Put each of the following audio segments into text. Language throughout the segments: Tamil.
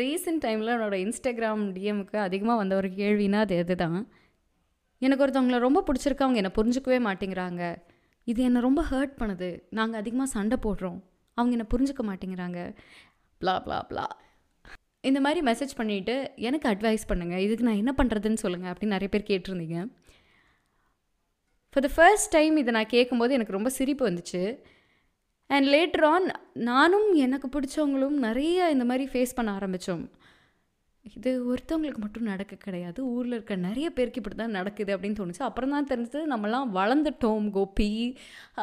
ரீசெண்ட் டைமில் என்னோட இன்ஸ்டாகிராம் டிஎம்க்கு அதிகமாக வந்த ஒரு கேள்வினா அது இதுதான் எனக்கு ஒருத்தவங்கள ரொம்ப பிடிச்சிருக்கு அவங்க என்னை புரிஞ்சுக்கவே மாட்டேங்கிறாங்க. இது என்னை ரொம்ப ஹர்ட் பண்ணுது. நாங்கள் அதிகமாக சண்டை போடுறோம். அவங்க என்னை புரிஞ்சுக்க மாட்டேங்கிறாங்க. ப்ளா ப்ளா ப்ளா இந்த மாதிரி மெசேஜ் பண்ணிவிட்டு எனக்கு அட்வைஸ் பண்ணுங்கள் இதுக்கு நான் என்ன பண்ணுறதுன்னு சொல்லுங்கள் அப்படின்னு நிறைய பேர் கேட்டிருந்தீங்க. ஃபார் த ஃபர்ஸ்ட் டைம் இதை நான் கேட்கும்போது எனக்கு ரொம்ப சிரிப்பு வந்துச்சு. அண்ட் லேட்டர் ஆன் நானும் எனக்கு பிடிச்சவங்களும் நிறைய இந்த மாதிரி ஃபேஸ் பண்ண ஆரம்பித்தோம் இது ஒருத்தவங்களுக்கு மட்டும் நடக்க கிடையாது. ஊரில் இருக்க நிறைய பேருக்கு இப்படி தான் நடக்குது அப்படின்னு தோணுச்சு. அப்புறம் தான் தெரிஞ்சது நம்மலாம் வளர்ந்துட்டோம் கோபி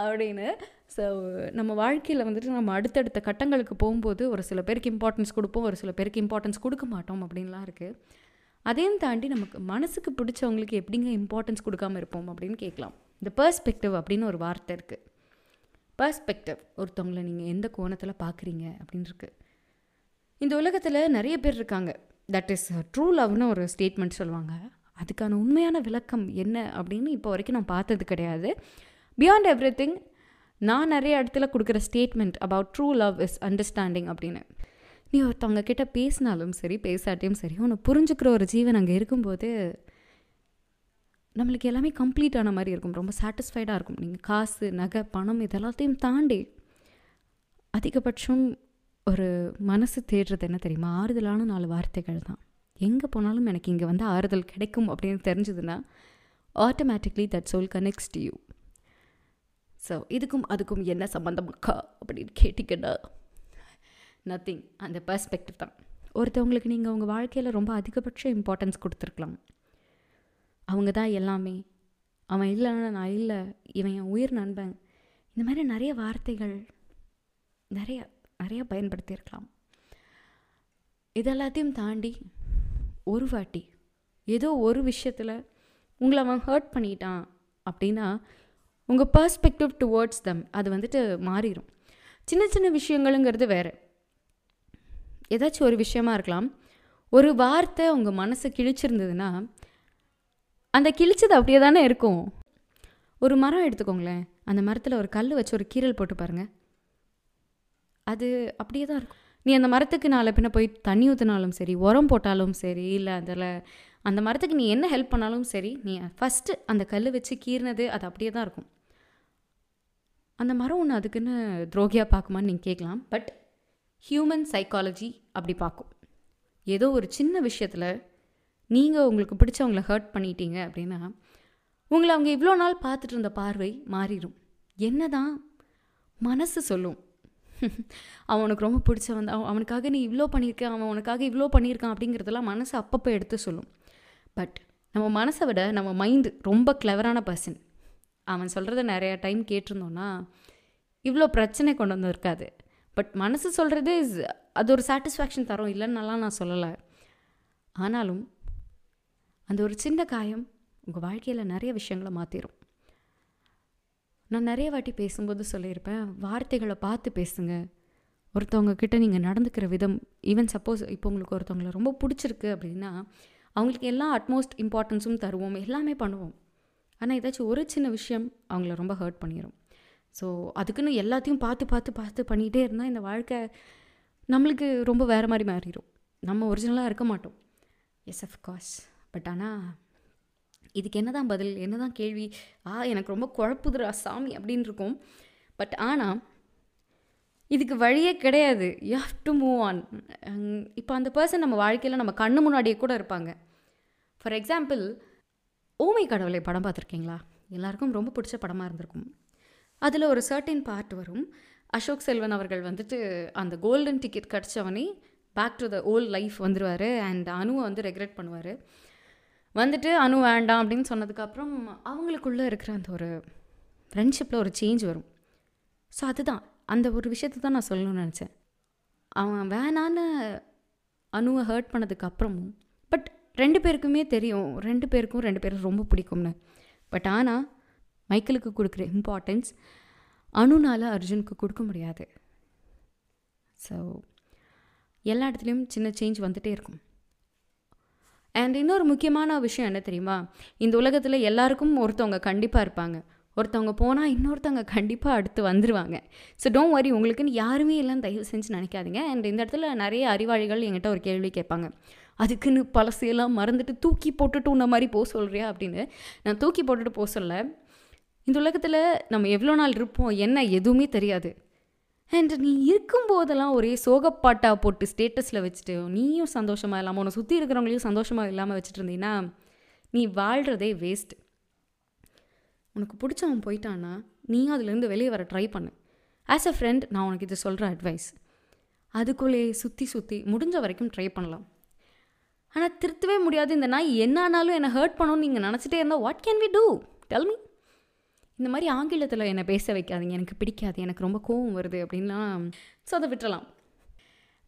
அப்படின்னு. ஸோ நம்ம வாழ்க்கையில் வந்துட்டு நம்ம அடுத்தடுத்த கட்டங்களுக்கு போகும்போது ஒரு சில பேருக்கு இம்பார்ட்டன்ஸ் கொடுப்போம் ஒரு சில பேருக்கு இம்பார்ட்டன்ஸ் கொடுக்க மாட்டோம் அப்படின்லாம் இருக்குது அதையும் தாண்டி நமக்கு மனசுக்கு பிடிச்சவங்களுக்கு எப்படிங்க இம்பார்ட்டன்ஸ் கொடுக்காம இருப்போம் அப்படின்னு கேட்கலாம். இந்த பர்ஸ்பெக்டிவ் அப்படின்னு ஒரு வார்த்தை இருக்குது பர்ஸ்பெக்டிவ் ஒருத்தவங்களை நீங்கள் எந்த கோணத்தில் பார்க்குறீங்க அப்படின்னு இருக்கு இந்த உலகத்தில் நிறைய பேர் இருக்காங்க. தட் இஸ் ட்ரூ லவ்னு ஒரு ஸ்டேட்மெண்ட் சொல்லுவாங்க. அதுக்கான உண்மையான விளக்கம் என்ன அப்படின்னு இப்போ வரைக்கும் நான் பார்த்தது கிடையாது. பியாண்ட் எவ்ரி திங் நான் நிறைய இடத்துல கொடுக்குற statement about true love is understanding அப்படின்னு. நீ ஒருத்தவங்க கிட்ட பேசினாலும் சரி பேசாட்டியும் சரி உன்னை புரிஞ்சுக்கிற ஒரு ஜீவன் அங்கே இருக்கும்போது நம்மளுக்கு எல்லாமே கம்ப்ளீட் ஆன மாதிரி இருக்கும். ரொம்ப சாட்டிஸ்ஃபைடாக இருக்கும். நீங்கள் காசு நகை பணம் இதெல்லாத்தையும் தாண்டி அதிகபட்சம் ஒரு மனசு தேடுறது என்ன தெரியுமா? ஆறுதலான நாலு வார்த்தைகள் தான். எங்கே போனாலும் எனக்கு இங்கே வந்து ஆறுதல் கிடைக்கும் அப்படின்னு தெரிஞ்சதுன்னா automatically that soul connects to you so இதுக்கும் அதுக்கும் என்ன சம்மந்தமாக்கா அப்படின்னு கேட்டிங்கன்னா நத்திங் அந்த பர்ஸ்பெக்டிவ் தான். ஒருத்தவங்களுக்கு நீங்கள் உங்கள் வாழ்க்கையில் ரொம்ப அதிகபட்ச இம்பார்ட்டன்ஸ் கொடுத்துருக்கலாம். அவங்க தான் எல்லாமே. அவன் இல்லைன்னா நான் இல்லை. இவன் என் உயிர் நண்பன். இந்த மாதிரி நிறைய வார்த்தைகள் நிறைய நிறையா பயன்படுத்தியிருக்கலாம். இதெல்லாத்தையும் தாண்டி ஒரு வாட்டி ஏதோ ஒரு விஷயத்தில் உங்களை அவன் ஹர்ட் பண்ணிட்டான் அப்படின்னா உங்கள் பர்ஸ்பெக்டிவ் டுவோர்ட்ஸ் தம் அது வந்துட்டு மாறிடும் சின்ன சின்ன விஷயங்களுங்கிறது வேறு. ஏதாச்சும் ஒரு விஷயமா இருக்கலாம். ஒரு வார்த்தை உங்கள் மனசை கிழிச்சிருந்ததுன்னா அந்த கிழிச்சது அப்படியே தானே இருக்கும். ஒரு மரம் எடுத்துக்கோங்களேன். அந்த மரத்தில் ஒரு கல் வச்சு ஒரு கீரல் போட்டு பாருங்கள் அது அப்படியே தான் இருக்கும். நீ அந்த மரத்துக்கு நாளை பின்ன போய் தண்ணி ஊற்றினாலும் சரி உரம் போட்டாலும் சரி இல்லை அதில் அந்த மரத்துக்கு நீ என்ன ஹெல்ப் பண்ணாலும் சரி நீ ஃபஸ்ட்டு அந்த கல் வச்சு கீறினது அது அப்படியே தான் இருக்கும். அந்த மரம் ஒன்று அதுக்குன்னு துரோகியாக பார்க்குமான்னு நீங்கள் கேட்கலாம். பட் ஹியூமன் சைக்காலஜி அப்படி பார்க்கும். ஏதோ ஒரு சின்ன விஷயத்தில் நீங்கள் உங்களுக்கு பிடிச்சவங்கள ஹர்ட் பண்ணிட்டீங்க அப்படின்னா உங்களை அவங்க இவ்வளோ நாள் பார்த்துட்டு இருந்த பார்வை மாறிடும் என்ன தான் மனசு சொல்லும். அவனுக்கு ரொம்ப பிடிச்சவன் அவன் அவனுக்காக நீ இவ்வளோ பண்ணியிருக்க அவன் உனக்காக இவ்வளோ பண்ணியிருக்கான் அப்படிங்கிறதெல்லாம் மனசு அப்பப்போ எடுத்து சொல்லும். பட் நம்ம மனசை விட நம்ம மைண்டு ரொம்ப கிளவரான பர்சன் அவன் சொல்கிறத நிறையா டைம் கேட்டிருந்தோன்னா இவ்வளோ பிரச்சனை கொண்டு வந்து இருக்காது பட் மனசு சொல்கிறது இஸ் அது ஒரு சாட்டிஸ்ஃபேக்ஷன் தரும். இல்லைன்னாலாம் நான் சொல்லலை. ஆனாலும் அந்த ஒரு சின்ன காயம் உங்கள் வாழ்க்கையில் நிறைய விஷயங்களை மாற்றிடும் நான் நிறைய வாட்டி பேசும்போது சொல்லியிருப்பேன் வார்த்தைகளை பார்த்து பேசுங்க. ஒருத்தவங்க கிட்ட நீங்கள் நடந்துக்கிற விதம் ஈவன் சப்போஸ் இப்போ உங்களுக்கு ஒருத்தவங்களை ரொம்ப பிடிச்சிருக்கு அப்படின்னா அவங்களுக்கு எல்லா அட்மோஸ்ட் இம்பார்ட்டன்ஸும் தருவோம் எல்லாமே பண்ணுவோம். ஆனால் ஏதாச்சும் ஒரு சின்ன விஷயம் அவங்கள ரொம்ப ஹர்ட் பண்ணிடும் ஸோ அதுக்குன்னு எல்லாத்தையும் பார்த்து பார்த்து பார்த்து பண்ணிகிட்டே இருந்தால் இந்த வாழ்க்கை நம்மளுக்கு ரொம்ப வேறு மாதிரி மாறிடும் நம்ம ஒரிஜினலாக இருக்க மாட்டோம். எஸ் அஃப்கோர்ஸ் பட் ஆனால் இதுக்கு என்ன தான் பதில் என்ன தான் கேள்வி? ஆ எனக்கு ரொம்ப குழப்புதுரா சாமி அப்படின்னு இருக்கும். பட் ஆனால் இதுக்கு வழியே கிடையாது. You have to move on இப்போ அந்த பர்சன் நம்ம வாழ்க்கையில் நம்ம கண்ணு முன்னாடியே கூட இருப்பாங்க. ஃபார் எக்ஸாம்பிள் ஓமை கடவுளை படம் பார்த்துருக்கீங்களா? எல்லாருக்கும் ரொம்ப பிடிச்ச படமாக இருந்திருக்கும். அதில் ஒரு சர்டின் பார்ட் வரும். அசோக் செல்வன் அவர்கள் வந்துட்டு அந்த golden ticket கிடச்சவனே back to the old life வந்துடுவார் அண்ட் அனுவை வந்து ரெக்ரெட் பண்ணுவார். வந்துட்டு அணு வேண்டாம் அப்படின்னு சொன்னதுக்கப்புறம் அவங்களுக்குள்ளே இருக்கிற அந்த ஒரு ஃப்ரெண்ட்ஷிப்பில் ஒரு சேஞ்ச் வரும். ஸோ அதுதான். அந்த ஒரு விஷயத்தை தான் நான் சொல்லணும்னு நினச்சேன். அவன் வேணான்னு அணுவை ஹர்ட் பண்ணதுக்கப்புறமும் பட் ரெண்டு பேருக்குமே தெரியும். ரெண்டு பேருக்கும் ரெண்டு பேரும் ரொம்ப பிடிக்கும்னு. பட் ஆனால் மைக்கிளுக்கு கொடுக்குற இம்பார்ட்டன்ஸ் அணுனால் அர்ஜுனுக்கு கொடுக்க முடியாது. ஸோ எல்லா இடத்துலையும் சின்ன சேஞ்ச் வந்துகிட்டே இருக்கும். அண்ட் இன்னொரு முக்கியமான விஷயம் என்ன தெரியுமா? இந்த உலகத்தில் எல்லாருக்கும் ஒருத்தவங்க கண்டிப்பாக இருப்பாங்க. ஒருத்தவங்க போனால் இன்னொருத்தவங்க கண்டிப்பாக அடுத்து வந்துடுவாங்க ஸோ டோன்ட் வரி உங்களுக்குன்னு யாருமே இல்லைன்னு தயவு செஞ்சு நினைக்காதீங்க. அண்ட் இந்த இடத்துல நிறைய அறிவாளிகள் என்கிட்ட ஒரு கேள்வி கேட்பாங்க. அதுக்குன்னு பழசையெல்லாம் மறந்துட்டு தூக்கி போட்டுட்டு உன்ன மாதிரி போக சொல்கிறியா அப்படின்னு. நான் தூக்கி போட்டுட்டு போக சொல்ல. இந்த உலகத்தில் நம்ம எவ்வளோ நாள் இருப்போம்? என்ன? எதுவுமே தெரியாது. அண்ட் நீ இருக்கும்போதெல்லாம் ஒரே சோகப்பாட்டா போட்டு ஸ்டேட்டஸில் வச்சுட்டு நீயும் சந்தோஷமாக இல்லாமல் உன்னை சுற்றி இருக்கிறவங்களையும் சந்தோஷமாக இல்லாமல் வச்சுட்டு இருந்தீங்கன்னா நீ வாழ்கிறதே வேஸ்ட் உனக்கு பிடிச்சவன் போயிட்டான்னா நீயும் அதுலேருந்து வெளியே வர ட்ரை பண்ணு. ஆஸ் அ ஃப்ரெண்ட் நான் உனக்கு இது சொல்கிற அட்வைஸ் அதுக்குள்ளே சுற்றி சுற்றி முடிஞ்ச வரைக்கும் ட்ரை பண்ணலாம். ஆனால் திருத்தவே முடியாது இந்த நாய். என்ன ஆனாலும் என்னை ஹர்ட் பண்ணணும்னு நீங்கள் நினச்சிட்டே இருந்தால் what can we do tell me இந்த மாதிரி ஆங்கிலத்தில் என்னை பேச வைக்காதீங்க எனக்கு பிடிக்காது எனக்கு ரொம்ப கோவம் வருது அப்படின்லாம் ஸோ அதை விட்டுறலாம்.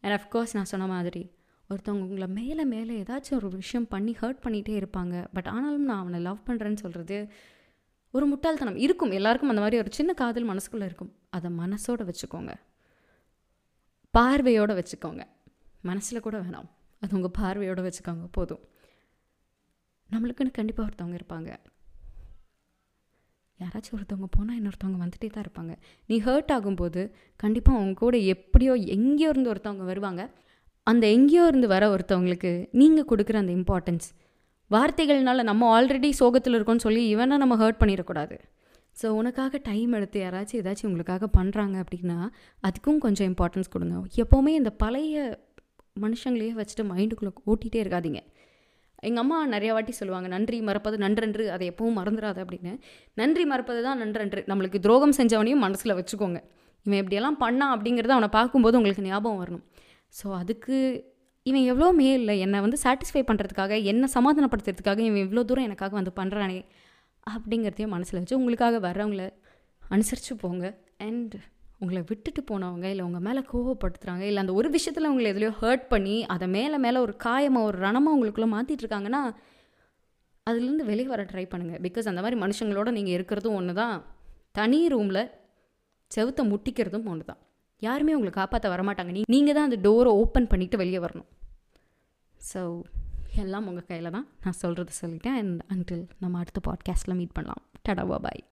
அண்ட் அஃப்கோர்ஸ் நான் சொன்ன மாதிரி ஒருத்தவங்க உங்களை மேலே மேலே ஏதாச்சும் ஒரு விஷயம் பண்ணி ஹர்ட் பண்ணிகிட்டே இருப்பாங்க. பட் ஆனாலும் நான் அவனை லவ் பண்ணுறேன்னு சொல்கிறது ஒரு முட்டாள்தனம். இருக்கும் எல்லாருக்கும் அந்த மாதிரி ஒரு சின்ன காதல் மனசுக்குள்ளே இருக்கும். அதை மனசோடு வச்சுக்கோங்க. பார்வையோடு வச்சுக்கோங்க. மனசில் கூட வேணாம். அது உங்கள் பார்வையோடு வச்சுக்கோங்க போதும். நம்மளுக்குன்னு கண்டிப்பாக ஒருத்தவங்க இருப்பாங்க. யாராச்சும் ஒருத்தவங்க போனால் இன்னொருத்தவங்க வந்துட்டே தான் இருப்பாங்க. நீ ஹர்ட் ஆகும்போது கண்டிப்பாக அவங்க கூட எப்படியோ எங்கேயோ இருந்து ஒருத்தவங்க வருவாங்க. அந்த எங்கேயோ இருந்து வர ஒருத்தவங்களுக்கு நீங்கள் கொடுக்குற அந்த இம்பார்ட்டன்ஸ் வார்த்தைகள்னால நம்ம ஆல்ரெடி சோகத்தில் இருக்கோம்னு சொல்லி இவனை நம்ம ஹர்ட் பண்ணிடக்கூடாது. ஸோ உனக்காக டைம் எடுத்து யாராச்சும் ஏதாச்சும் உங்களுக்காக பண்ணுறாங்க அப்படின்னா அதுக்கும் கொஞ்சம் இம்பார்ட்டன்ஸ் கொடுங்க. எப்போவுமே இந்த பழைய மனுஷங்களையே வச்சுட்டு மைண்டுக்குள்ளே ஓட்டிகிட்டே இருக்காதீங்க. எங்கள் அம்மா நிறைய வாட்டி சொல்லுவாங்க நன்றி மறப்பது நன்றன்று அதை எப்பவும் மறந்துடாது அப்படின்னு. நன்றி மறப்பது தான் நன்றன்று. நம்மளுக்கு துரோகம் செஞ்சவனையும் மனசில் வச்சுக்கோங்க. இவன் எப்படியெல்லாம் பண்ணான் அப்படிங்கிறத அவனை பார்க்கும்போது உங்களுக்கு ஞாபகம் வரணும். ஸோ அதுக்கு இவன் எவ்வளோ மேல் என்னை வந்து சாட்டிஸ்ஃபை பண்ணுறதுக்காக என்னை சமாதானப்படுத்துறதுக்காக இவன் இவ்வளோ தூரம் எனக்காக வந்து பண்ணுறானே அப்படிங்கிறதையும் மனசில் வச்சு உங்களுக்காக வர்றவங்கள அனுசரித்து போங்க. அண்ட் உங்களை விட்டுட்டு போனவங்க இல்லை உங்கள் மேலே கோவப்படுத்துகிறாங்க இல்லை அந்த ஒரு விஷயத்தில் உங்களை எதுலையோ ஹர்ட் பண்ணி அதை மேலே மேலே ஒரு காயமாக ஒரு ரணமாக உங்களுக்குள்ளே மாற்றிட்டு இருக்காங்கன்னா அதுலேருந்து வெளியே வர ட்ரை பண்ணுங்கள் பிகாஸ் அந்த மாதிரி மனுஷங்களோட நீங்கள் இருக்கிறதும் ஒன்று தான் தனி ரூமில் செவுத்தை முட்டிக்கிறதும் ஒன்று தான் யாருமே உங்களை காப்பாற்ற வரமாட்டாங்க. நீ நீங்கள் தான் அந்த டோரை ஓப்பன் பண்ணிவிட்டு வெளியே வரணும். ஸோ எல்லாம் உங்கள் கையில் தான் நான் சொல்கிறது சொல்லிட்டேன். அண்ட் அன்டில் நம்ம அடுத்த பாட்காஸ்ட்டில் மீட் பண்ணலாம். டடாவா பாய்